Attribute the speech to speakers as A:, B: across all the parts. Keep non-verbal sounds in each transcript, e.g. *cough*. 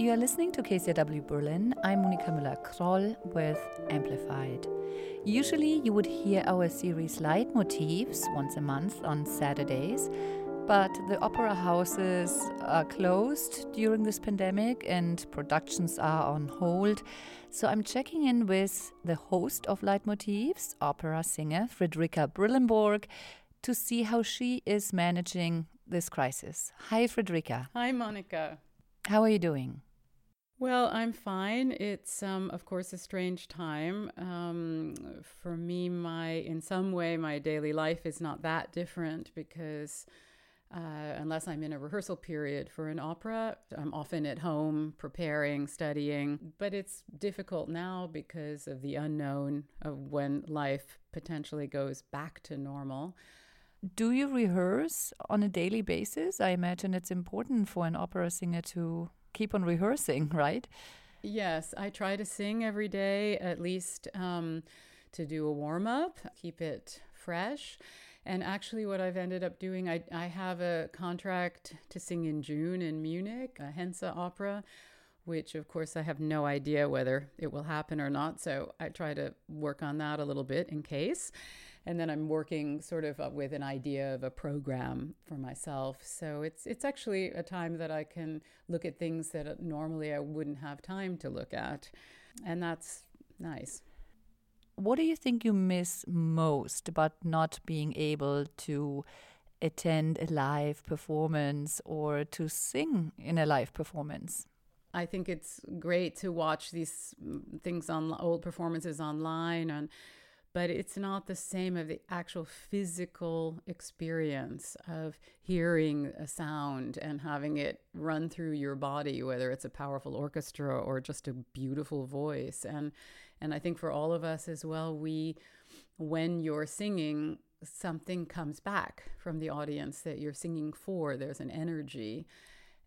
A: You are listening to KCRW Berlin. I'm Monika Müller-Kroll with Amplified. Usually, you would hear our series Leitmotifs once a month on Saturdays, but the opera houses are closed during this pandemic and productions are on hold. So I'm checking in with the host of Leitmotifs, opera singer Fredrika Brillembourg, to see how she is managing this crisis. Hi, Fredrika.
B: Hi, Monika.
A: How are you doing?
B: Well, I'm fine. It's, um, of course, a strange time. Um, for me, my in some way, my daily life is not that different because uh, unless I'm in a rehearsal period for an opera, I'm often at home preparing, studying. But it's difficult now because of the unknown of when life potentially goes back to normal.
A: Do you rehearse on a daily basis? I imagine it's important for an opera singer to keep on rehearsing, *laughs* right?
B: Yes, I try to sing every day, at least um, to do a warm up, keep it fresh. And actually, what I've ended up doing, I, I have a contract to sing in June in Munich, a Henze opera, which of course I have no idea whether it will happen or not. So I try to work on that a little bit in case and then I'm working sort of uh, with an idea of a program for myself. So it's it's actually a time that I can look at things that uh, normally I wouldn't have time to look at, and that's nice.
A: What do you think you miss most about not being able to attend a live performance or to sing in a live performance?
B: I think it's great to watch these mm, things on old performances online and but it's not the same of the actual physical experience of hearing a sound and having it run through your body whether it's a powerful orchestra or just a beautiful voice. And and I think for all of us as well we when you're singing something comes back from the audience that you're singing for. There's an energy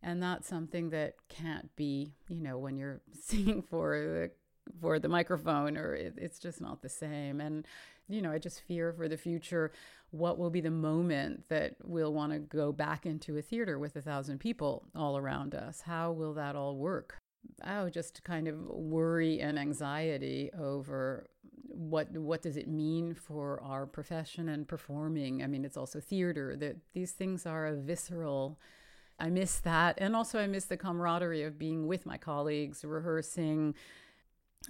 B: and that's something that can't be you know when you're *laughs* singing for the for the microphone or it, it's just not the same. And you know i just fear for the future what will be the moment that we'll want to go back into a theater with a thousand people all around us? How will that all work? Oh just kind of worry and anxiety over what what does it mean for our profession and performing? I mean it's also theater. That these things are a visceral i miss that and also i miss the camaraderie of being with my colleagues rehearsing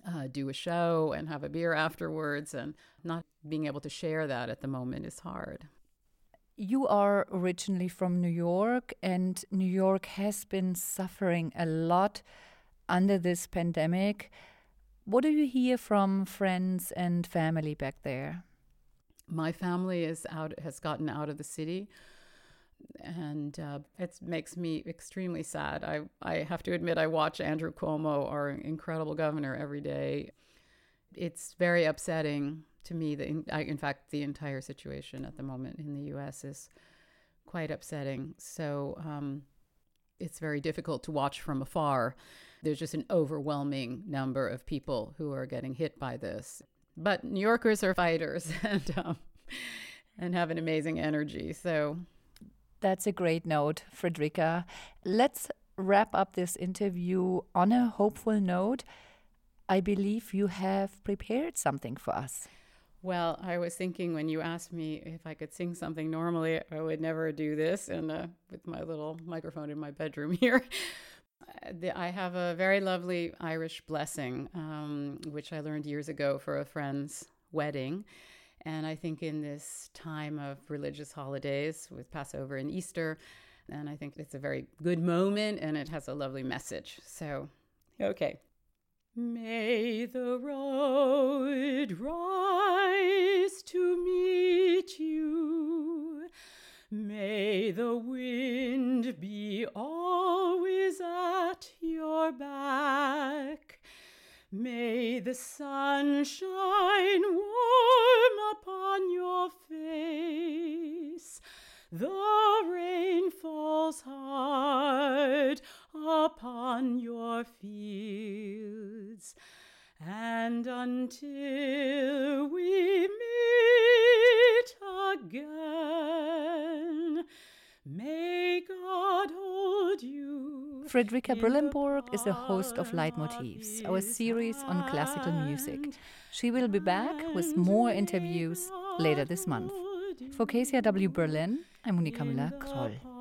B: uh, do a show and have a beer afterwards, and not being able to share that at the moment is hard.
A: You are originally from New York, and New York has been suffering a lot under this pandemic. What do you hear from friends and family back there?
B: My family is out has gotten out of the city and uh, it makes me extremely sad. I, I have to admit, I watch Andrew Cuomo, our incredible governor, every day. It's very upsetting to me that, in, I, in fact, the entire situation at the moment in the U.S. is quite upsetting. So um, it's very difficult to watch from afar. There's just an overwhelming number of people who are getting hit by this. But New Yorkers are fighters *laughs* and um, and have an amazing energy. So
A: that's a great note, Fredrika. Let's wrap up this interview on a hopeful note. I believe you have prepared something for us.
B: Well, I was thinking when you asked me if I could sing something normally, I would never do this, and with my little microphone in my bedroom *laughs* here. I have a very lovely Irish blessing, um, which I learned years ago for a friend's wedding. And I think in this time of religious holidays with Passover and Easter, and I think it's a very good moment and it has a lovely message. So, okay. May the road rise to meet you. May the wind be always at your back. May the sun The rain falls hard upon your fields. And until we meet again, may God hold you
A: Fredrika Brillembourg is the host of Leitmotifs, our series on classical music. She will be back with more interviews later this month. For KCRW Berlin, I'm Monika Müller-Kroll.